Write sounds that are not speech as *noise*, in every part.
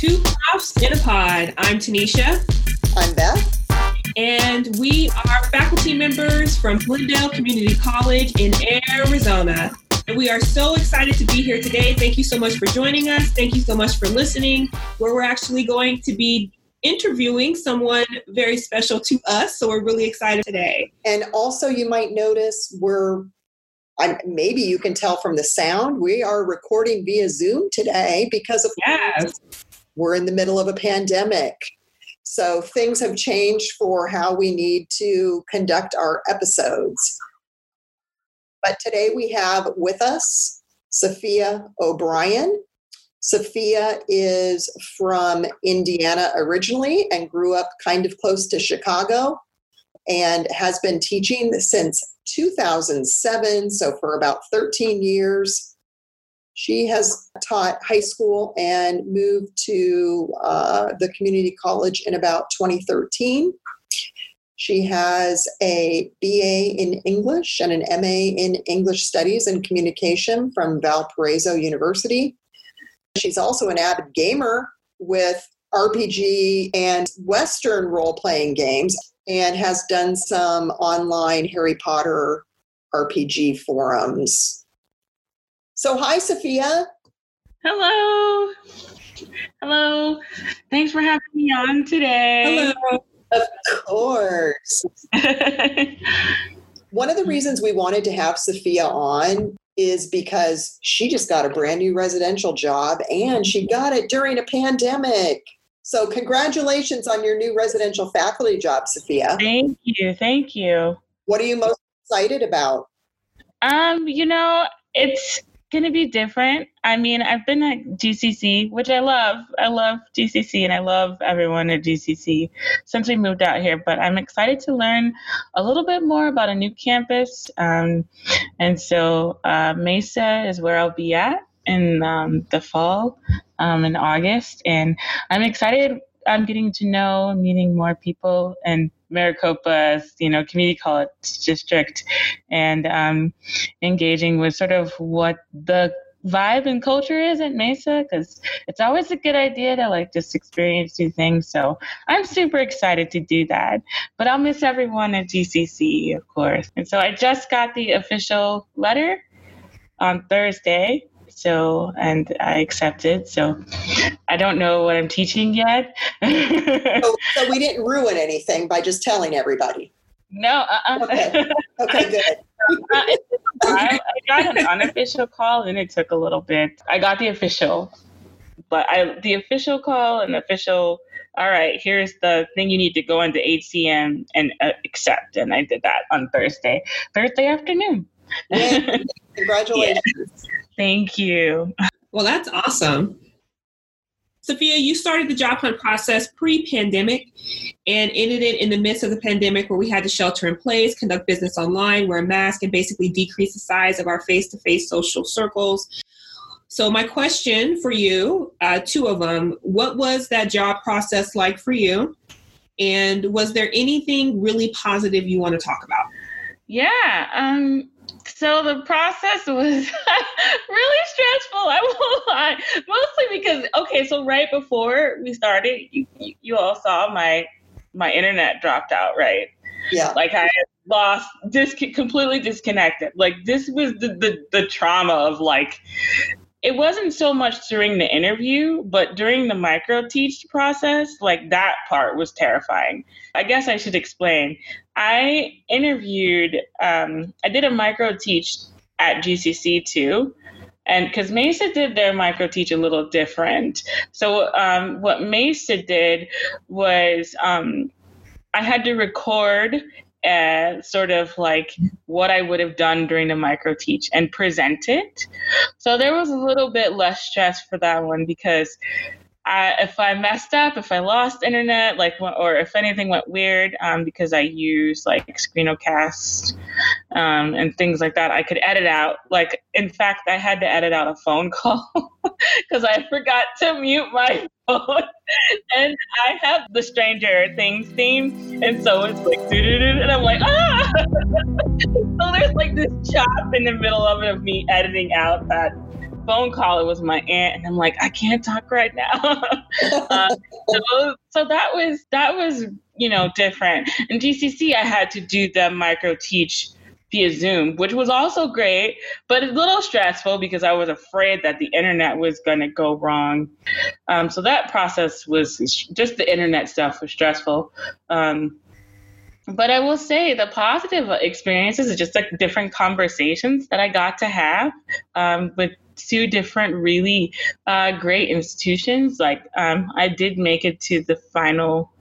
Two Profs in a Pod. I'm Tanisha. I'm Beth. And we are faculty members from Glendale Community College in Arizona. And we are so excited to be here today. Thank you so much for joining us. Thank you so much for listening, where we're actually going to be interviewing someone very special to us. So we're really excited today. And also, you might notice we're I, maybe you can tell from the sound we are recording via zoom today because of yes. We're in the middle of a pandemic. So things have changed for how we need to conduct our episodes. But today we have with us sophia o'brien. Sophia is from indiana originally and grew up kind of close to chicago and has been teaching since 2007, so for about 13 years. She has taught high school and moved to uh, the community college in about 2013. She has a BA in English and an MA in English Studies and Communication from Valparaiso University. She's also an avid gamer with RPG and Western role playing games and has done some online Harry Potter RPG forums. So, hi, Sophia. Hello. Hello. Thanks for having me on today. Hello. Of course. *laughs* One of the reasons we wanted to have Sophia on is because she just got a brand new residential job and she got it during a pandemic. So, congratulations on your new residential faculty job, Sophia. Thank you. Thank you. What are you most excited about? Um, you know, it's going to be different. I mean, I've been at GCC, which I love. I love GCC and I love everyone at GCC since we moved out here. But I'm excited to learn a little bit more about a new campus. Um, and so uh, Mesa is where I'll be at in um, the fall um, in August. And I'm excited. I'm getting to know, meeting more people and Maricopa's, you know, community college district and um, engaging with sort of what the vibe and culture is at Mesa because it's always a good idea to like just experience new things. So I'm super excited to do that. But I'll miss everyone at GCC, of course. And so I just got the official letter on Thursday so, and I accepted. So, I don't know what I'm teaching yet. so, *laughs* so, we didn't ruin anything by just telling everybody. No. Uh-uh. Okay. Okay. Good. *laughs* uh, I, I got an unofficial call, and it took a little bit. I got the official, but I the official call and official all right, here's the thing you need to go into HCM and uh, accept. And I did that on Thursday, Thursday afternoon. *laughs* Congratulations. Yeah. Thank you. Well, that's awesome. Sophia, you started the job hunt process pre pandemic and ended it in the midst of the pandemic where we had to shelter in place, conduct business online, wear a mask, and basically decrease the size of our face to face social circles. So, my question for you, uh, two of them, what was that job process like for you? And was there anything really positive you want to talk about? Yeah. Um, so the process was *laughs* really stressful. I won't *laughs* lie. Mostly because okay, so right before we started, you, you all saw my my internet dropped out, right? Yeah. Like I lost, dis- completely disconnected. Like this was the, the the trauma of like it wasn't so much during the interview, but during the micro teach process, like that part was terrifying. I guess I should explain. I interviewed, um, I did a micro teach at GCC too. And because Mesa did their micro teach a little different. So, um, what Mesa did was um, I had to record uh, sort of like what I would have done during the micro teach and present it. So there was a little bit less stress for that one because I, if I messed up, if I lost internet, like, or if anything went weird, um, because I use like Screencast um, and things like that, I could edit out. Like, in fact, I had to edit out a phone *laughs* call because I forgot to mute my *laughs* phone, and I have the Stranger Things theme, and so it's like, do do do. and I'm like, ah. *laughs* so there's like this chop in the middle of it of me editing out that phone call. It was my aunt, and I'm like, I can't talk right now. *laughs* uh, so, so that was that was you know different. In GCC, I had to do the micro teach via Zoom, which was also great, but a little stressful because I was afraid that the internet was going to go wrong. Um, so that process was just the internet stuff was stressful. Um, but I will say the positive experiences are just like different conversations that I got to have um, with two different really uh, great institutions. Like um, I did make it to the final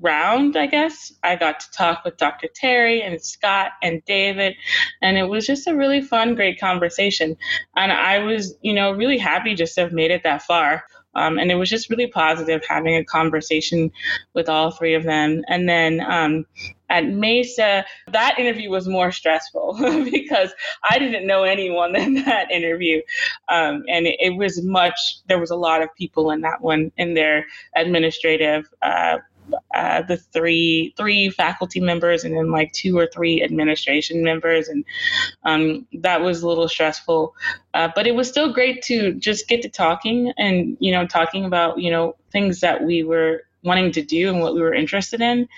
round, I guess. I got to talk with Dr. Terry and Scott and David, and it was just a really fun, great conversation. And I was, you know, really happy just to have made it that far. Um, and it was just really positive having a conversation with all three of them. And then um, at Mesa, that interview was more stressful *laughs* because I didn't know anyone *laughs* in that interview. Um, and it, it, was much, there was a lot of people in that one in their administrative uh, uh, the three three faculty members and then like two or three administration members and um, that was a little stressful uh, but it was still great to just get to talking and you know talking about you know things that we were wanting to do and what we were interested in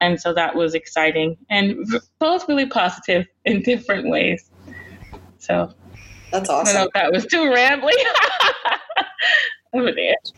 and so that was exciting and both really positive *laughs* in different ways so that's awesome i don't know if that was too rambling *laughs*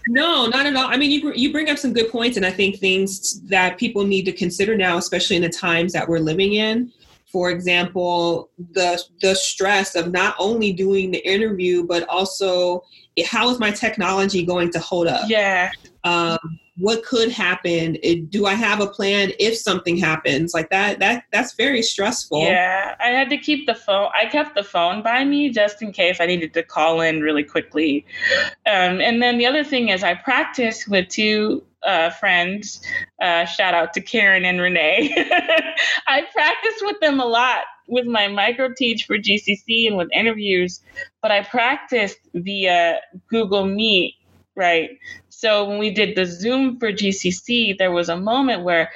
No, not at all. I mean, you you bring up some good points, and I think things that people need to consider now, especially in the times that we're living in. For example, the the stress of not only doing the interview, but also how is my technology going to hold up? Yeah. Um, what could happen? It, do i have a plan if something happens? Like that that that's very stressful. Yeah i had to keep the phone i kept the phone by me just in case i needed to call in really quickly. Um, and then the other thing is i practiced with two uh, friends uh, shout out to karen and renee. *laughs* I practiced with them a lot with my micro teach for gcc and with interviews but i practiced via google meet right so when we did the Zoom for GCC, there was a moment where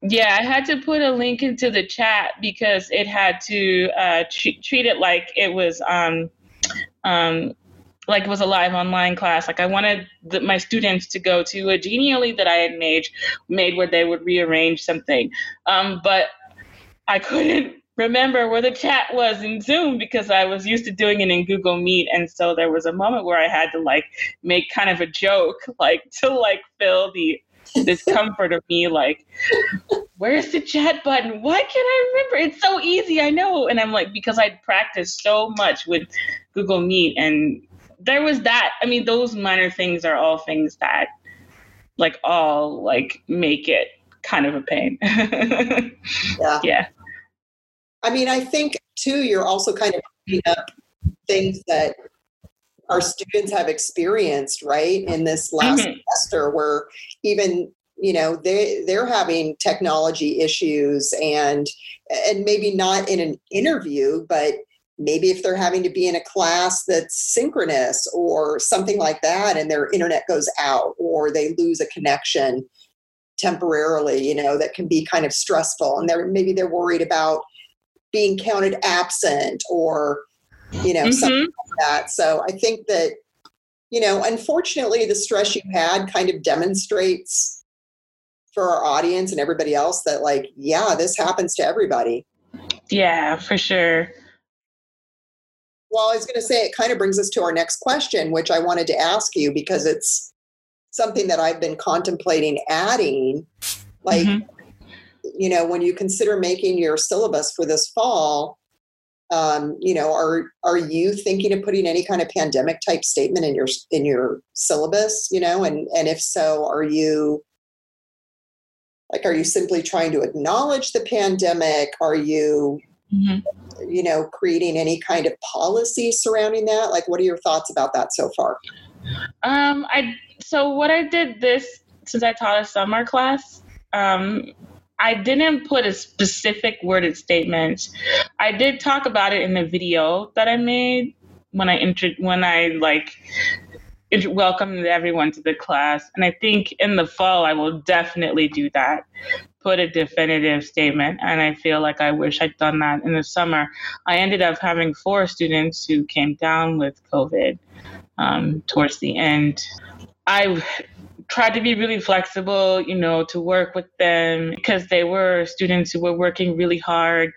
yeah, I had to put a link into the chat because it had to uh, treat, treat it like it was um, um, like it was a live online class. Like I wanted the, my students to go to a Genially that I had made, made where they would rearrange something, um, but I couldn't remember where the chat was in Zoom because I was used to doing it in Google Meet. And so there was a moment where I had to like make kind of a joke, *laughs* like to like fill the discomfort of me, like, where's the chat button? Why can't I remember? It's so easy, I know. And I'm like, because I'd practiced so much with Google Meet and there was that. I mean, those minor things are all things that like all like make it kind of a pain. *laughs* yeah. Yeah. I mean, I think too, you're also kind of picking up things that our students have experienced, right, in this last mm-hmm. semester, where even you know they they're having technology issues and and maybe not in an interview, but maybe if they're having to be in a class that's synchronous or something like that, and their internet goes out or they lose a connection temporarily, you know, that can be kind of stressful, and they're maybe they're worried about being counted absent or you know mm-hmm. something like that. So i think that you know unfortunately the stress you had kind of demonstrates for our audience and everybody else that like yeah this happens to everybody. Yeah for sure. Well i was going to say it kind of brings us to our next question which i wanted to ask you because it's something that i've been contemplating adding like mm-hmm you know, when you consider making your syllabus for this fall, um, you know, are are you thinking of putting any kind of pandemic type statement in your in your syllabus? You know, and and if so, are you like are you simply trying to acknowledge the pandemic? Are you mm-hmm. you know creating any kind of policy surrounding that? Like, what are your thoughts about that so far? Um, I so what I did this since I taught a summer class. Um, I didn't put a specific worded statement. I did talk about it in the video that I made when I intro- when I like welcomed everyone to the class, and I think in the fall I will definitely do that. put a definitive statement. And I feel like I wish I'd done that in the summer. I ended up having four students who came down with COVID um, towards the end. I tried to be really flexible, you know, to work with them because they were students who were working really hard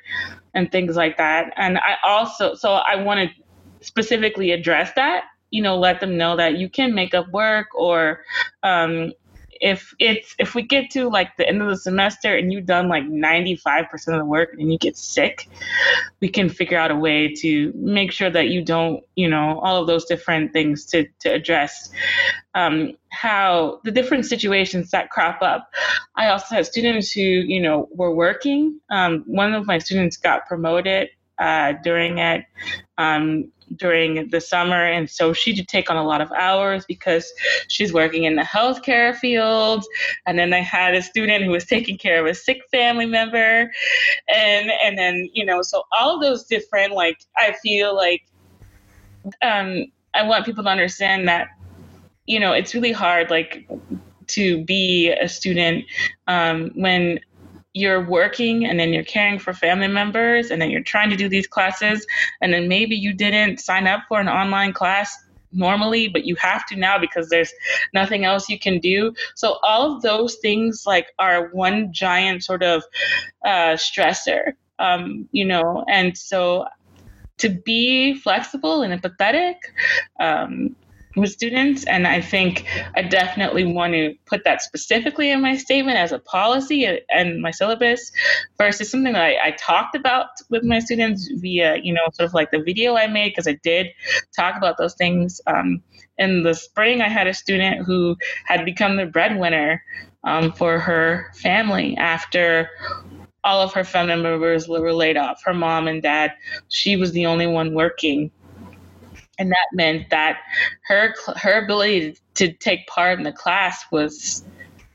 and things like that. And I also, so I want to specifically address that, you know, let them know that you can make up work or, um, if it's if we get to like the end of the semester and you've done like 95% of the work and you get sick we can figure out a way to make sure that you don't you know all of those different things to to address. Um, how the different situations that crop up. I also have students who you know were working. Um, one of my students got promoted uh, during it um, during the summer. And so she did take on a lot of hours because she's working in the healthcare field. And then I had a student who was taking care of a sick family member. And and then, you know, so all those different like I feel like um I want people to understand that, you know, it's really hard like to be a student um, when you're working and then you're caring for family members and then you're trying to do these classes and then maybe you didn't sign up for an online class normally but you have to now because there's nothing else you can do. So all of those things like are one giant sort of uh, stressor um, you know and so to be flexible and empathetic um, with students. And I think I definitely want to put that specifically in my statement as a policy and my syllabus versus something that I, I talked about with my students via, you know, sort of like the video I made, because I did talk about those things. Um, in the spring, I had a student who had become the breadwinner um, for her family after all of her family members were laid off. Her mom and dad, she was the only one working and that meant that her her ability to take part in the class was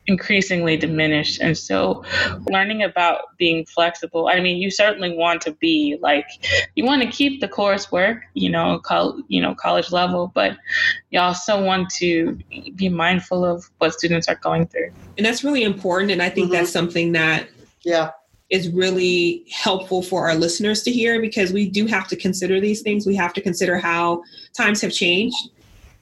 increasingly diminished. And so learning about being flexible i mean you certainly want to be like you want to keep the coursework you know col- you know college level but you also want to be mindful of what students are going through. And that's really important and i think mm-hmm. that's something that yeah is really helpful for our listeners to hear because we do have to consider these things. We have to consider how times have changed.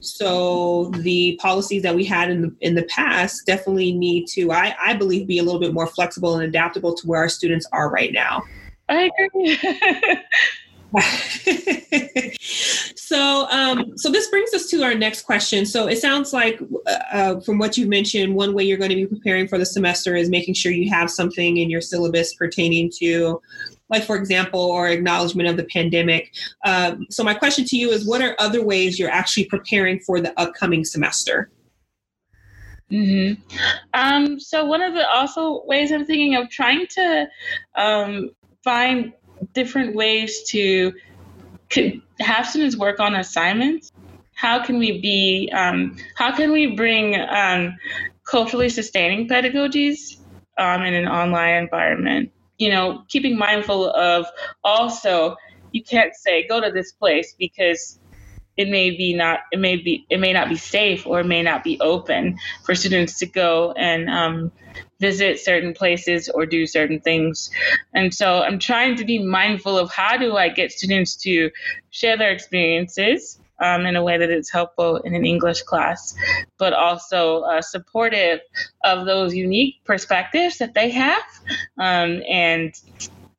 So the policies that we had in the in the past definitely need to, I, I believe, be a little bit more flexible and adaptable to where our students are right now. I agree. *laughs* *laughs* so, um, so this brings us to our next question. So, it sounds like, uh, from what you mentioned, one way you're going to be preparing for the semester is making sure you have something in your syllabus pertaining to, like, for example, or acknowledgement of the pandemic. Um, so, my question to you is, what are other ways you're actually preparing for the upcoming semester? Mm-hmm. Um, so one of the also ways I'm thinking of trying to um, find different ways to have students work on assignments. How can we be? Um, how can we bring um, culturally sustaining pedagogies um, in an online environment? You know, keeping mindful of also you can't say go to this place because it may be not it may be it may not be safe or it may not be open for students to go and um, visit certain places or do certain things. And so I'm trying to be mindful of how do I get students to share their experiences um, in a way that is helpful in an English class, but also uh, supportive of those unique perspectives that they have um, and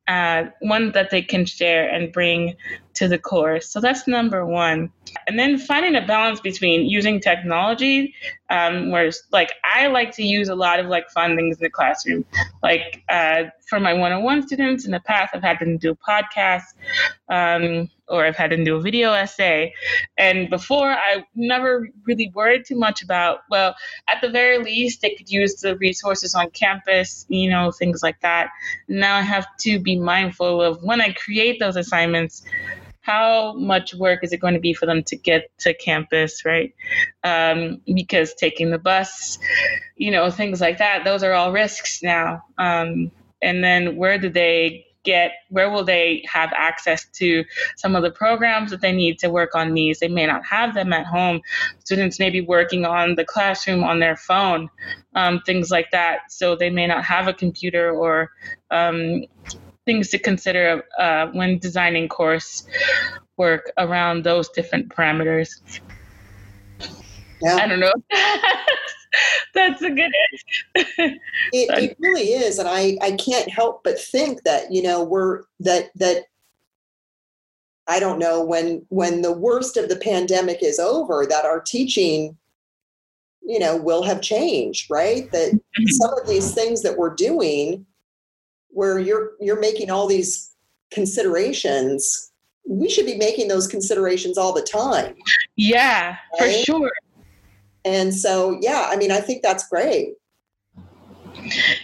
uh, one that they can share and bring to the course. So that's number one. And then finding a balance between using technology, um, where like I like to use a lot of like fun things in the classroom. Like uh, for my one-on-one students in the past, I've had them do podcasts um, or I've had them do a video essay. And before, I never really worried too much about. Well, at the very least, they could use the resources on campus, you know, things like that. Now I have to be mindful of when I create those assignments how much work is it going to be for them to get to campus, right? Um, because taking the bus, you know, things like that, those are all risks now. Um, and then where do they get where will they have access to some of the programs that they need to work on these they may not have them at home students may be working on the classroom on their phone um, things like that so they may not have a computer or um, things to consider uh, when designing course work around those different parameters yeah. i don't know *laughs* That's a good answer. it, it *laughs* really is, and I I can't help but think that you know we're that that I don't know when when the worst of the pandemic is over that our teaching you know will have changed right that mm-hmm. some of these things that we're doing where you're you're making all these considerations we should be making those considerations all the time yeah right? for sure and so, yeah, I mean, I think that's great.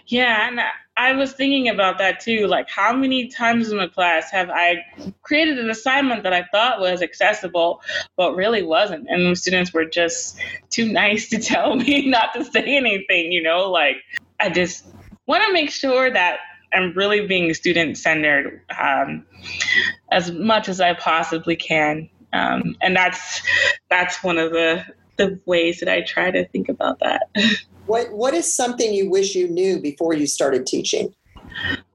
Yeah, and I was thinking about that too. Like, how many times in a class have I created an assignment that I thought was accessible, but really wasn't? And the students were just too nice to *laughs* tell me not to say anything, you know? Like, I just want to make sure that I'm really being student centered um, as much as I possibly can. Um, and that's that's one of the the ways that I try to think about that. *laughs* What What is something you wish you knew before you started teaching?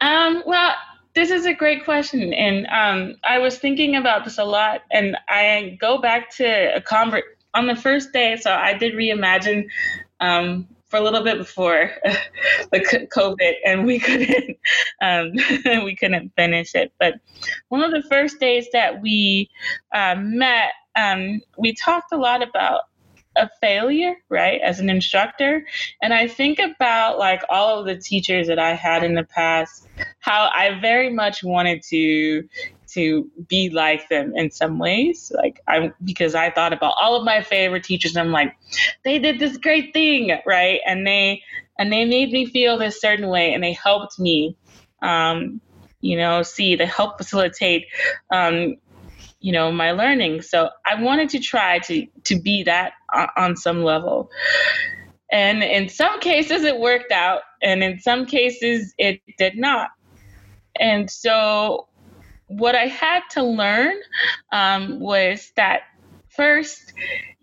Um, well, this is a great question, and um, I was thinking about this a lot. And I go back to a convert on the first day. So I did reimagine um, for a little bit before *laughs* the COVID, and we *laughs* couldn't um, *laughs* we couldn't finish it. But one of the first days that we uh, met, um, we talked a lot about a failure, right, as an instructor. And I think about like all of the teachers that I had in the past, how I very much wanted to to be like them in some ways. Like I'm because I thought about all of my favorite teachers and I'm like, they did this great thing, right? And they and they made me feel this certain way and they helped me um, you know, see, they help facilitate um, you know my learning so i wanted to try to to be that on some level and in some cases it worked out and in some cases it did not and so what i had to learn um, was that first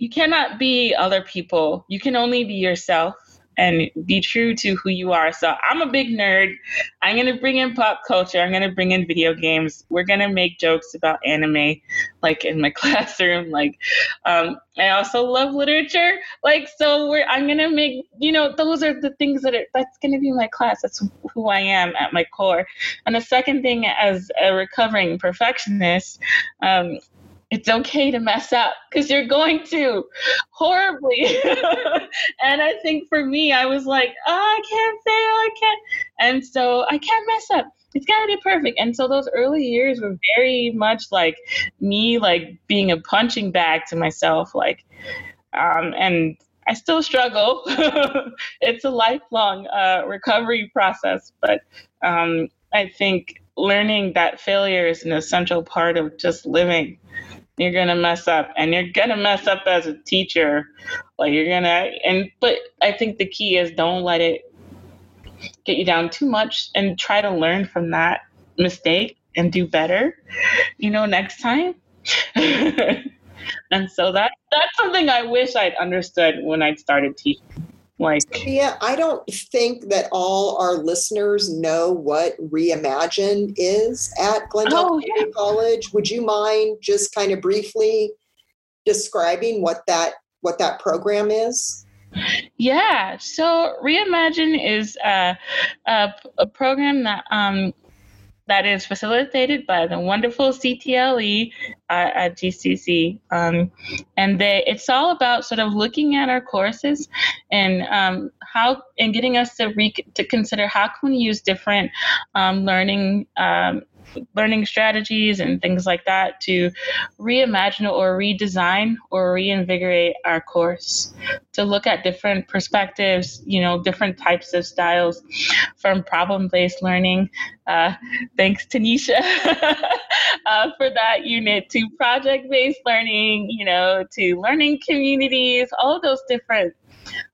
you cannot be other people. You can only be yourself and be true to who you are. So I'm a big nerd. I'm going to bring in pop culture. I'm going to bring in video games. We're going to make jokes about anime, like in my *laughs* classroom. Like, um, I also love literature. Like, so we're, I'm going to make, you know, those are the things that are, that's going to be my class. That's who I am at my core. And the second thing, as a recovering perfectionist, um, it's okay to mess up because you're going to horribly. *laughs* and I think for me, I was like, oh, I can't fail, I can't. And so I can't mess up. It's got to be perfect. And so those early years were very much like me, like being a punching bag to myself. Like, um, and I still struggle. *laughs* it's a lifelong uh, recovery process, but um, I think learning that failure is an essential part of just living you're gonna mess up and you're gonna mess up as a teacher. Like you're gonna and but i think the key is don't let it get you down too much and try to learn from that mistake and do better you know next time. *laughs* And so that that's something i wish i'd understood when i started teaching like, yeah, I don't think that all our listeners know what Reimagine is at Glendale oh, yeah. College. Would you mind just kind of briefly describing what that what that program is? Yeah, so Reimagine is a, a, a program that um, that is facilitated by the wonderful CTLE uh, at GCC. Um, and they, it's all about sort of looking at our courses and um, how and getting us to re- to consider how can we use different um, learning um, learning strategies and things like that to reimagine or redesign or reinvigorate our course to look at different perspectives you know different types of styles from problem-based learning. Uh, thanks tanisha *laughs* uh, for that unit to project-based learning you know to learning communities all those different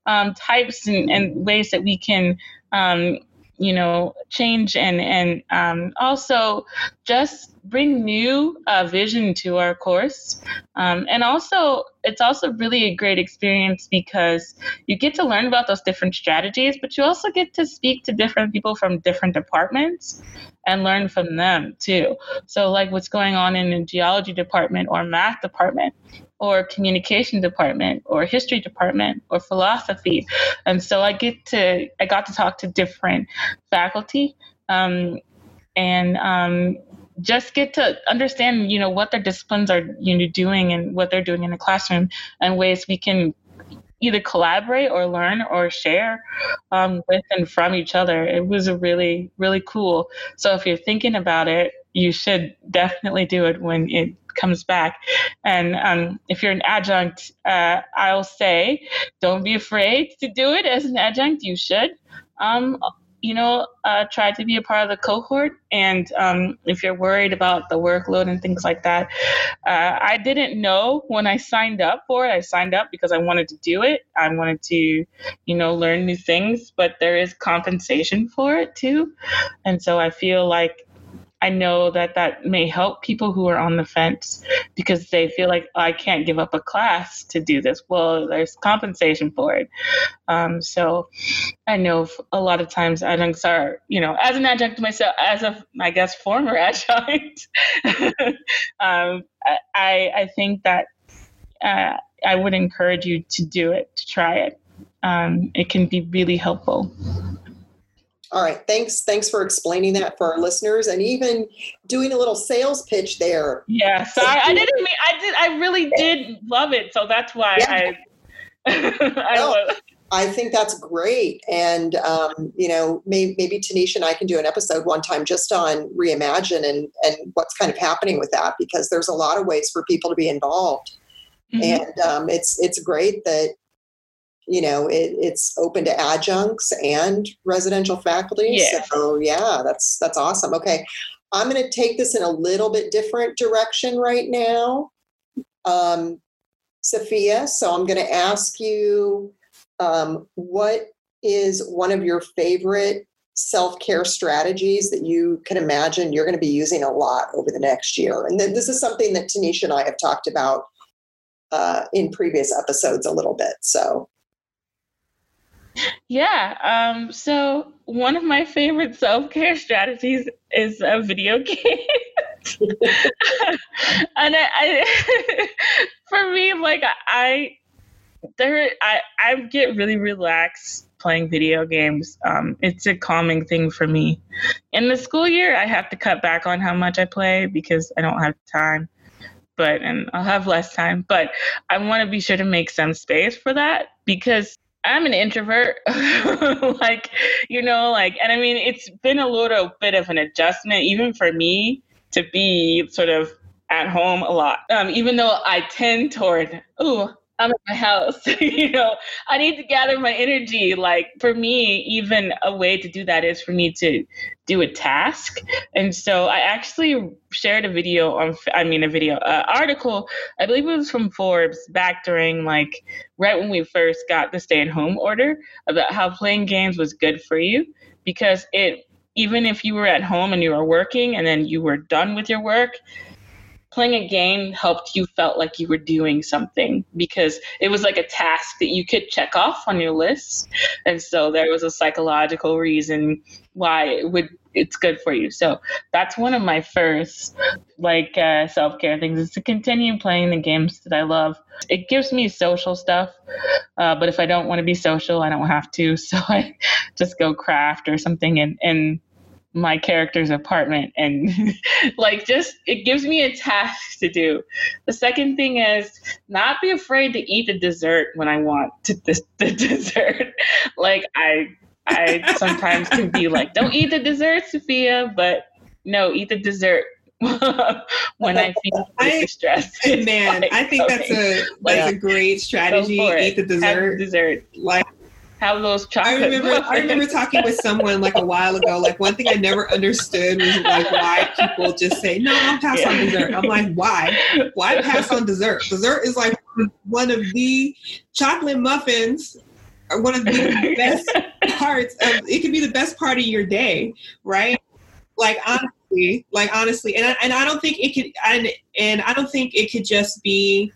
um, types and, and, ways that we can um, you know change and and um, also just bring new uh, vision to our course. Um, and also it's also really a great experience because you get to learn about those different strategies but you also get to speak to different people from different departments and learn from them too. So like what's going on in the geology department or math department or communication department or history department or philosophy. And so i get to i got to talk to different faculty um, and um, just get to understand you know what their disciplines are you know doing and what they're doing in the classroom and ways we can either collaborate or learn or share um, with and from each other it was really really cool so if you're thinking about it you should definitely do it when it comes back. And um, if you're an adjunct, uh, I'll say don't be afraid to do it as an adjunct. You should. Um, you know, uh, try to be a part of the cohort. And um, if you're worried about the workload and things like that, uh, I didn't know when I signed up for it. I signed up because I wanted to do it. I wanted to, you know, learn new things, but there is compensation for it too. And so I feel like I know that that may help people who are on the fence because they feel like oh, I can't give up a class to do this. Well, there's compensation for it. Um, so I know a lot of times adjuncts are, you know, as an adjunct myself, as a, I guess, former *laughs* adjunct, *laughs* um, I, I think that uh, I would encourage you to do it, to try it. Um, it can be really helpful. All right, thanks. Thanks for explaining that for our listeners, and even doing a little sales pitch there. Yeah, sorry, I didn't mean. I did. I really did love it, so that's why yeah. I. *laughs* I, no, I think that's great, and um, you know, maybe, maybe Tanisha and I can do an episode one time just on reimagine and and what's kind of happening with that because there's a lot of ways for people to be involved, mm-hmm. and um, it's it's great that you know it, it's open to adjuncts and residential faculty. Yeah. so yeah that's that's awesome. Okay i'm going to take this in a little bit different direction right now. Um, sophia so i'm going to ask you um, what is one of your favorite self-care strategies that you can imagine you're going to be using a lot over the next year? And this is something that tanisha and i have talked about uh, in previous episodes a little bit so yeah. Um, so one of my favorite self care strategies is a video *laughs* game. and I, I *laughs* for me, like I there I, I get really relaxed playing video games. Um, it's a calming thing for me. In the school year, I have to cut back on how much I play because I don't have time. But and I'll have less time. But I want to be sure to make some space for that because I'm an introvert. *laughs* like, you know, like, and I mean, it's been a little bit of an adjustment, even for me, to be sort of at home a lot. Um, even though I tend toward, oh, I'm at my house. *laughs* you know, I need to gather my energy. Like for me, even a way to do that is for me to do a task. And so I actually shared a video on, I mean, a video, uh, article, I believe it was from Forbes back during like right when we first got the stay at home order about how playing games was good for you because it, even if you were at home and you were working and then you were done with your work, playing a game helped you felt like you were doing something because it was like a task that you could check off on your list. And so there was a psychological reason why it would it's good for you. So that's one of my first like uh, self-care things is to continue playing the games that i love. It gives me social stuff uh, but if i don't want to be social i don't have to. *laughs* So i just go craft or something and and my character's apartment and *laughs* like just it gives me a task to do the second thing is not be afraid to eat the dessert when i want to *laughs* the, the dessert like i i sometimes can be like don't eat the dessert sophia but no eat the dessert *laughs* when I feel I, stressed. Man, I think that's a that's like, a great strategy. Eat the dessert. dessert. Like have those chocolate. I remember I remember talking with someone like a while ago. Like one thing I never understood was like why people just say, No, I'll pass yeah. on dessert. I'm like, why? Why pass on dessert? Dessert is like one of the chocolate muffins are one of the best parts of it could be the best part of your day, right? Like honestly, like honestly, and I, and I don't think it could, and and I don't think it could just be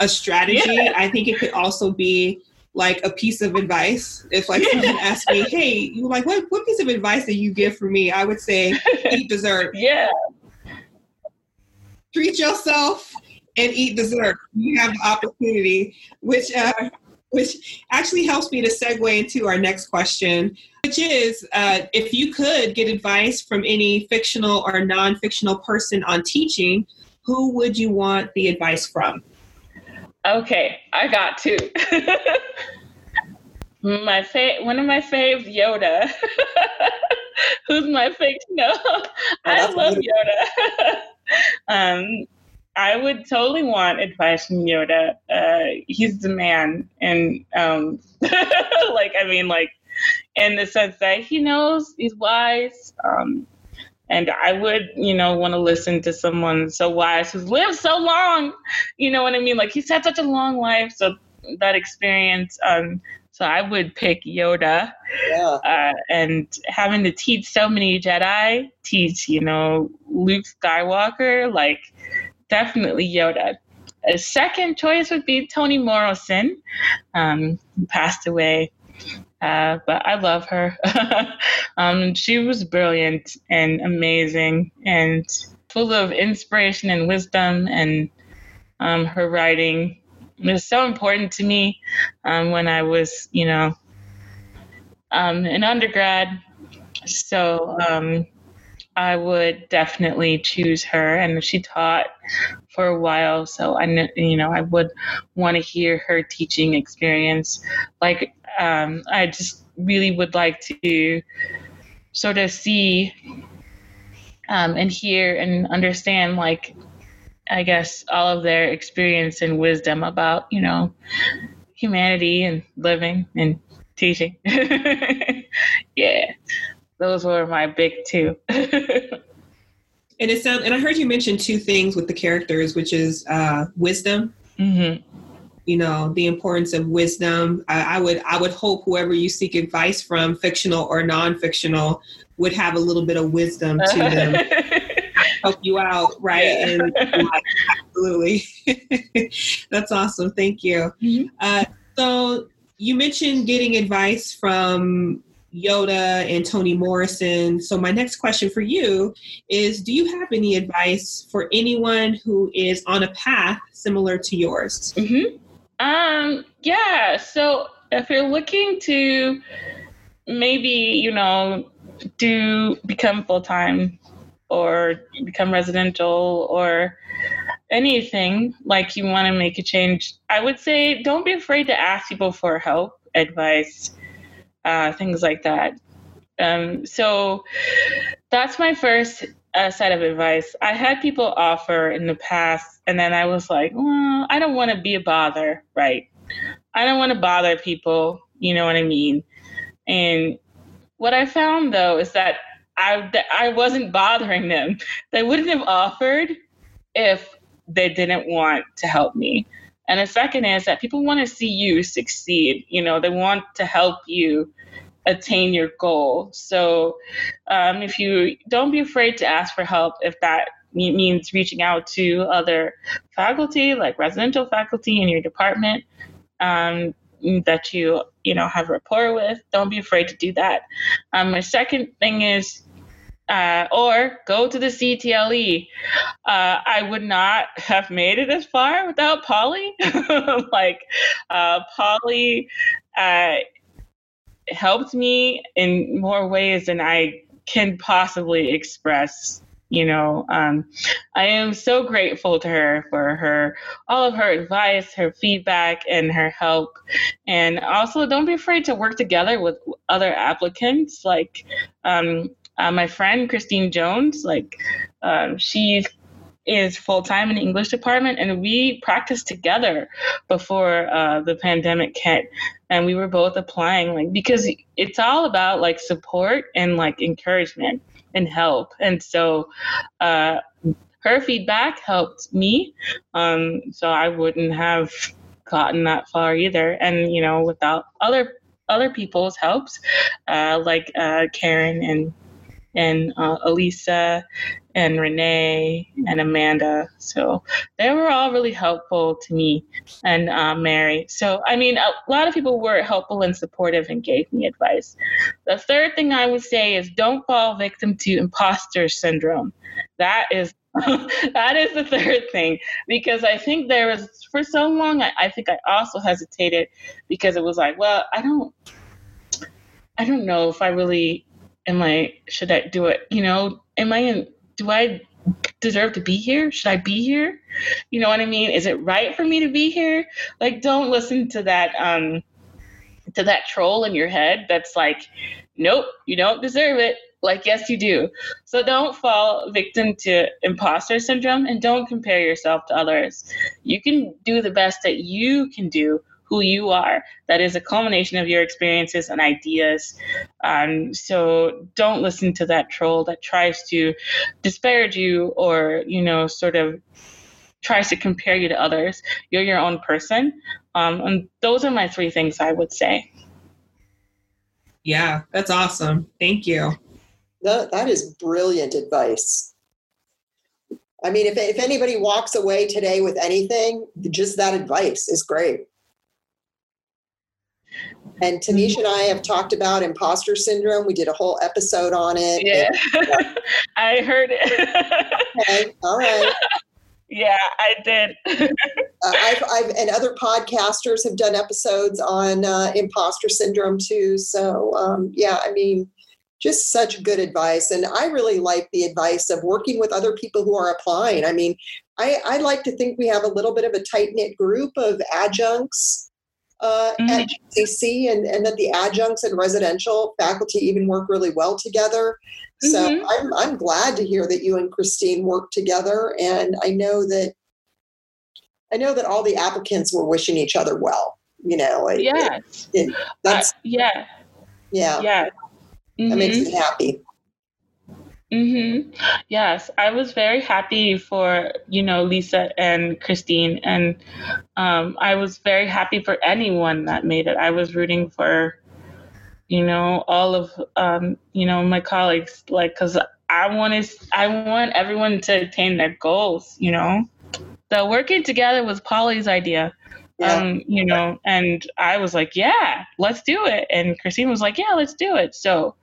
a strategy. Yeah. I think it could also be like a piece of advice. If like *laughs* someone asked me, "Hey, you like what what piece of advice that you give for me?" I would say, "Eat dessert." *laughs* Yeah. Treat yourself and eat dessert. You have the opportunity, which uh, which actually helps me to segue into our next question, which is uh, if you could get advice from any fictional or non-fictional person on teaching, who would you want the advice from? Okay, I got two. *laughs* my fa- one of my faves, Yoda. *laughs* Who's my fake? No, oh, I love Yoda. *laughs* um, I would totally want advice from Yoda. Uh, he's the man, and um, like I mean, like in the sense that he knows he's wise. Um, and I would, you know, want to listen to someone so wise who's lived so long. You know what I mean? Like he's had such a long life, so that experience. Um, so I would pick Yoda. Yeah. Uh, and having to teach so many Jedi, teach, you know, Luke Skywalker, like definitely Yoda. A second choice would be Toni Morrison, um, passed away but I love her. *laughs* um, she was brilliant and amazing and full of inspiration and wisdom, and um, her writing was so important to me um, when I was, you know, um, an undergrad. So um, I would definitely choose her, and she taught for a while. So I, you know, I would want to hear her teaching experience. Like um, I just really would like to sort of see um, and hear and understand, like, I guess, all of their experience and wisdom about, you know, humanity and living and teaching. *laughs* yeah, those were my big two. *laughs* and it sounds, and I heard you mention two things with the characters, which is uh, wisdom. Mm-hmm you know the importance of wisdom I, I, would i would hope whoever you seek advice from fictional or non-fictional would have a little bit of wisdom to *laughs* them help you out right yeah. and absolutely *laughs* that's awesome thank you mm-hmm. uh, so you mentioned getting advice from Yoda and Toni Morrison. So, my next question for you is Do you have any advice for anyone who is on a path similar to yours? Mm-hmm. Um, yeah. So if you're looking to maybe, you know, do become full time or become residential or anything like you want to make a change, I would say don't be afraid to ask people for help, advice, uh, things like that. Um, so that's my first uh, set of advice. I had people offer in the past and then I was like, well, I don't want to be a bother, right? I don't want to bother people, you know what I mean? And what I found though is that I that I wasn't bothering them. They wouldn't have offered if they didn't want to help me. And the second is that people want to see you succeed. You know, they want to help you attain your goal. So um, if you don't be afraid to ask for help if that means reaching out to other faculty, like residential faculty in your department um, that you you know have rapport with. Don't be afraid to do that. Um, my second thing is. Uh, or go to the CTLE. Uh, I would not have made it as far without Polly. *laughs* like, uh, Polly uh, helped me in more ways than I can possibly express you know um, i am so grateful to her for her all of her advice her feedback and her help and also don't be afraid to work together with other applicants like um, uh, my friend christine jones like um, she is full time in the English department, and we practiced together before uh, the pandemic hit. And we were both applying, like because it's all about like support and like encouragement and help. And so uh, her feedback helped me. Um, so I wouldn't have gotten that far either. And, you know, without other other people's helps, uh, like uh, Karen and and uh, Elisa and Renee and Amanda. So they were all really helpful to me and uh, Mary. So, I mean, a lot of people were helpful and supportive and gave me advice. The third thing I would say is don't fall victim to imposter syndrome. That is *laughs* that is the third thing because I think there was for so long I, I think I also hesitated because it was like, well, I don't I don't know if I really am I should I do it? You know, am I in do I deserve to be here? Should I be here? You know what I mean? Is it right for me to be here? Like don't listen to that um to that troll in your head that's like, nope, you don't deserve it. Like, yes, you do. So don't fall victim to imposter syndrome and don't compare yourself to others. You can do the best that you can do who you are. That is a culmination of your experiences and ideas. Um, so don't listen to that troll that tries to disparage you or, you know, sort of tries to compare you to others. You're your own person. Um, and those are my three things I would say. Yeah, that's awesome. Thank you. That, that is brilliant advice. I mean, if, if anybody walks away today with anything, just that advice is great. And Tanisha and I have talked about imposter syndrome. We did a whole episode on it. Yeah, *laughs* I heard it. okay, all right. Yeah, I did. uh, I've, I've, and other podcasters have done episodes on uh, imposter syndrome too. So, um, yeah, I mean, just such good advice. And I really like the advice of working with other people who are applying. I mean, I, I like to think we have a little bit of a tight knit group of adjuncts uh, mm-hmm. at GCC, and, and that the adjuncts and residential faculty even work really well together. So mm-hmm. I'm, I'm glad to hear that you and Christine work together. And I know that I know that all the applicants were wishing each other well. You know, yeah, that's uh, yeah, yeah, yeah. Mm-hmm. That makes me happy. Mm-hmm. Yes, I was very happy for you know Lisa and Christine, and um, I was very happy for anyone that made it. I was rooting for you know all of um, you know my colleagues, like because I want to I want everyone to attain their goals. You know, the working together was Polly's idea. Yeah. Um, you know, and I was like, yeah, let's do it. And Christine was like, yeah, let's do it. So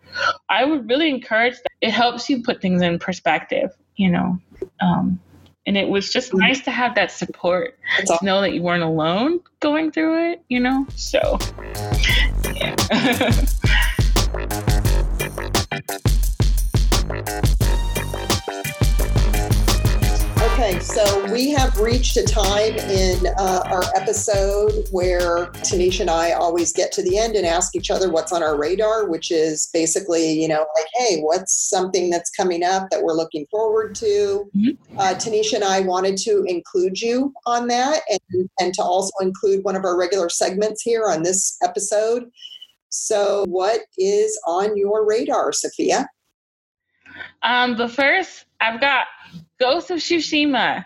I would really encourage that. It helps you put things in perspective, you know. Um, and it was just mm. nice to have that support to know that you weren't alone going through it, you know. So, yeah. *laughs* so we have reached a time in uh, our episode where Tanisha and I always get to the end and ask each other what's on our radar, which is basically, you know, like, hey, what's something that's coming up that we're looking forward to? Mm-hmm. Uh, Tanisha and I wanted to include you on that and, and to also include one of our regular segments here on this episode. So, what is on your radar, Sophia? Um, the first, I've got Ghost of Tsushima.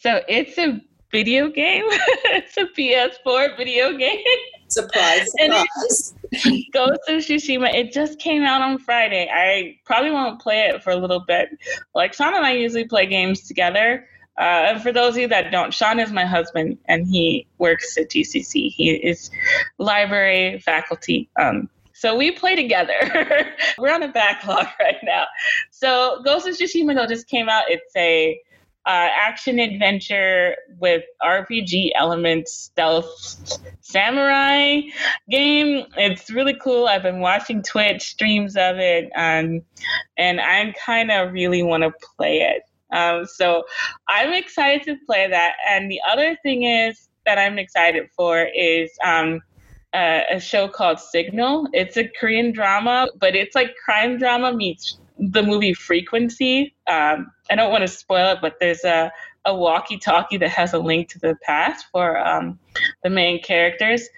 So it's a video game. *laughs* it's a PS4 video game. Surprise, *laughs* surprise. Ghost of Tsushima. It just came out on Friday. I probably won't play it for a little bit. Like Sean and I usually play games together. Uh, and for those of you that don't, Sean is my husband, and he works at GCC. He is library faculty. Um, so we play together. *laughs* We're on a backlog *laughs* right now. So Ghost of Tsushima though just came out. It's a uh, action adventure with RPG elements, stealth samurai game. It's really cool. I've been watching Twitch streams of it, um, and I kind of really want to play it. Um, so I'm excited to play that. And the other thing is that I'm excited for is um, uh, a show called Signal. It's a Korean drama, but it's like crime drama meets the movie Frequency. Um, I don't want to spoil it, but there's a, a walkie talkie that has a link to the past for um, the main characters.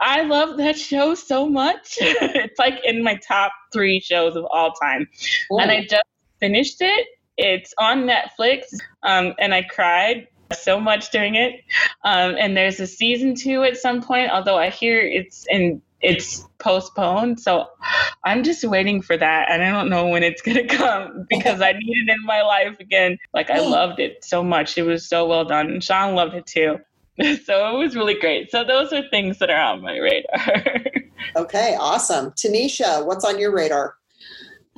I love that show so much. *laughs* it's like in my top three shows of all time. Ooh. And I just finished it. It's on Netflix, um, and I cried so much doing it. Um, and there's a season two at some point, although I hear it's in it's postponed. So I'm just waiting for that. And I don't know when it's to *laughs* come because I need it in my life again. Like, I loved it so much. It was so well done. And Sean loved it too. *laughs* So it was really great. So those are things that are on my radar. *laughs* okay, awesome. Tanisha, what's on your radar?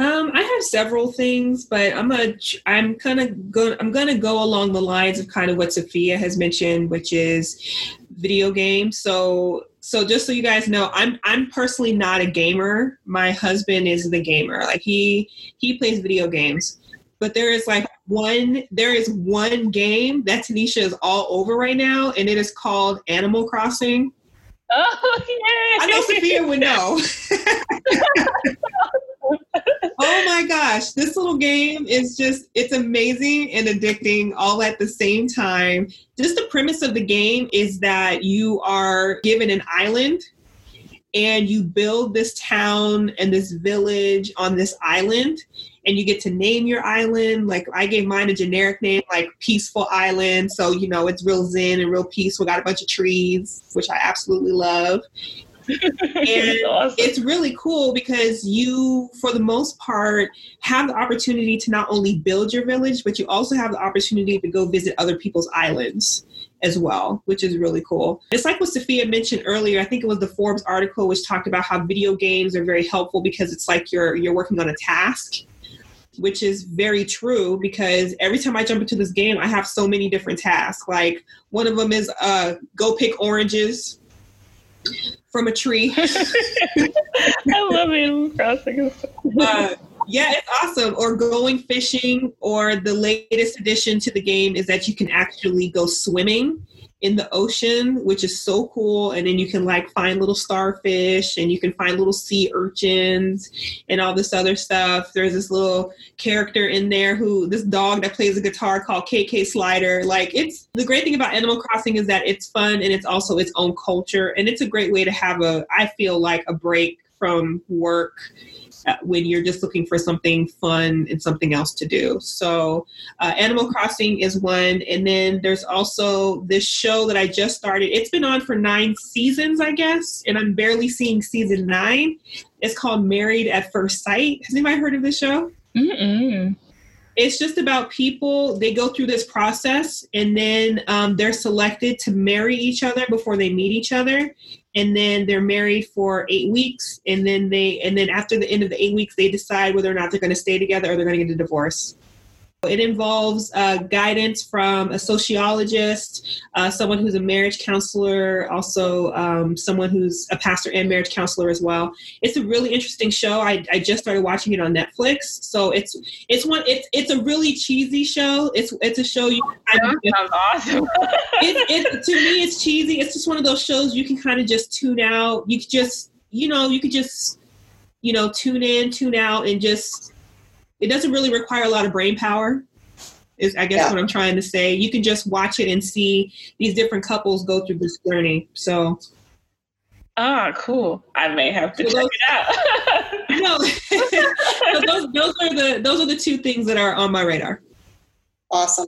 Um, I have several things, but I'm gonna I'm kind of going I'm gonna go along the lines of kind of what Sophia has mentioned, which is video games. So so just so you guys know, I'm I'm personally not a gamer. My husband is the gamer. Like he he plays video games. But there is like one there is one game that Tanisha is all over right now, and it is called Animal Crossing. Oh *laughs* yeah. I know Sophia would know. *laughs* oh my gosh, this little game is just, it's amazing and addicting all at the same time. Just the premise of the game is that you are given an island and you build this town and this village on this island and you get to name your island. Like i gave mine a generic name like peaceful island. So you know it's real zen and real peaceful We got a bunch of trees which i absolutely love and awesome. it's really cool because you, for the most part, have the opportunity to not only build your village, but you also have the opportunity to go visit other people's islands as well, which is really cool. It's like what Sophia mentioned earlier. I think it was the Forbes article which talked about how video games are very helpful because it's like you're you're working on a task which is very true because every time I jump into this game, I have so many different tasks. Like one of them is uh, go pick oranges from a tree. *laughs* I love Animal Crossing. uh, yeah, it's awesome. Or going fishing, or the latest addition to the game is that you can actually go swimming in the ocean, which is so cool. And then you can like find little starfish and you can find little sea urchins and all this other stuff. There's this little character in there who, this dog that plays a guitar called KK Slider. Like, it's the great thing about Animal Crossing is that it's fun and it's also its own culture. And it's a great way to have a, I feel like, a break from work when you're just looking for something fun and something else to do. So, uh, Animal Crossing is one. And then there's also this show that I just started. It's been on for nine seasons, I guess, and I'm barely seeing season nine. It's called Married at First Sight. Has anybody heard of this show? Mm-mm. It's just about people. They go through this process and then um, they're selected to marry each other before they meet each other and then they're married for eight weeks and then they and then after the end of the eight weeks they decide whether or not they're going to stay together or they're going to get a divorce it involves uh, guidance from a sociologist, uh, someone who's a marriage counselor, also um, someone who's a pastor and marriage counselor as well. It's a really interesting show. I, I just started watching it on Netflix, so it's it's one it's it's a really cheesy show. It's it's a show you. I, that sounds awesome. *laughs* it, it to me it's cheesy. It's just one of those shows you can kind of just tune out. You could just you know you could just you know tune in, tune out, and just it doesn't really require a lot of brain power is i guess yeah. what i'm trying to say. You can just watch it and see these different couples go through this journey so. Ah cool. I may have to so check those, it out. no. *laughs* So those, those are the those are the two things that are on my radar. Awesome.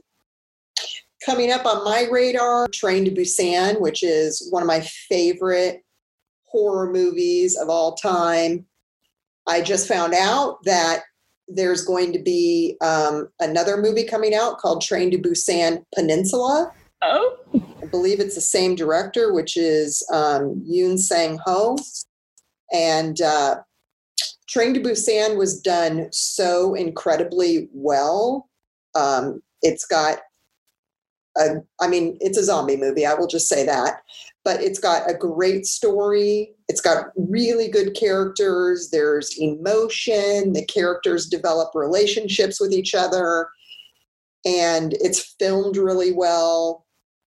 Coming up on my radar train to busan which is one of my favorite horror movies of all time. I just found out that there's going to be um, another movie coming out called Train to Busan Peninsula. Oh. I believe it's the same director, which is um, Yoon Sang Ho. And uh, Train to Busan was done so incredibly well. Um, it's got a, I mean, it's a zombie movie. I will just say that but it's got a great story. It's got really good characters. There's emotion. The characters develop relationships with each other. And it's filmed really well.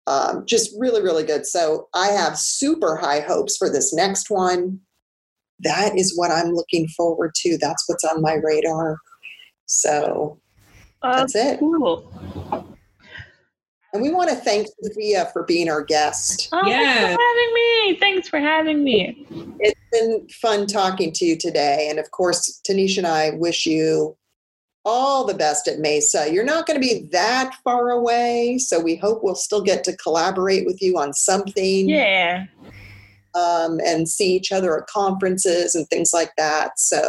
Um, just really, really good. So I have super high hopes for this next one. That is what I'm looking forward to. That's what's on my radar. So uh, that's it. Cool. And we want to thank Sophia for being our guest. Oh, yeah. thanks for having me. Thanks for having me. It's been fun talking to you today. And of course, Tanisha and I wish you all the best at Mesa. You're not going to be that far away, so we hope we'll still get to collaborate with you on something. Yeah. um, and see each other at conferences and things like that. So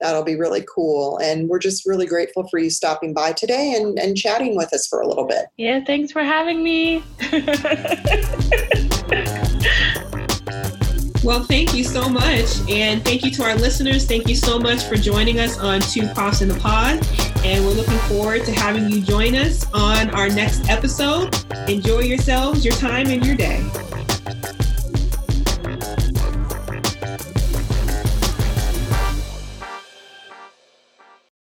that'll be really cool. And we're just really grateful for you stopping by today and, and chatting with us for a little bit. Yeah, thanks for having me. *laughs* Well, thank you so much. And thank you to our listeners. Thank you so much for joining us on Two Profs in the Pod. And we're looking forward to having you join us on our next episode. Enjoy yourselves, your time, and your day.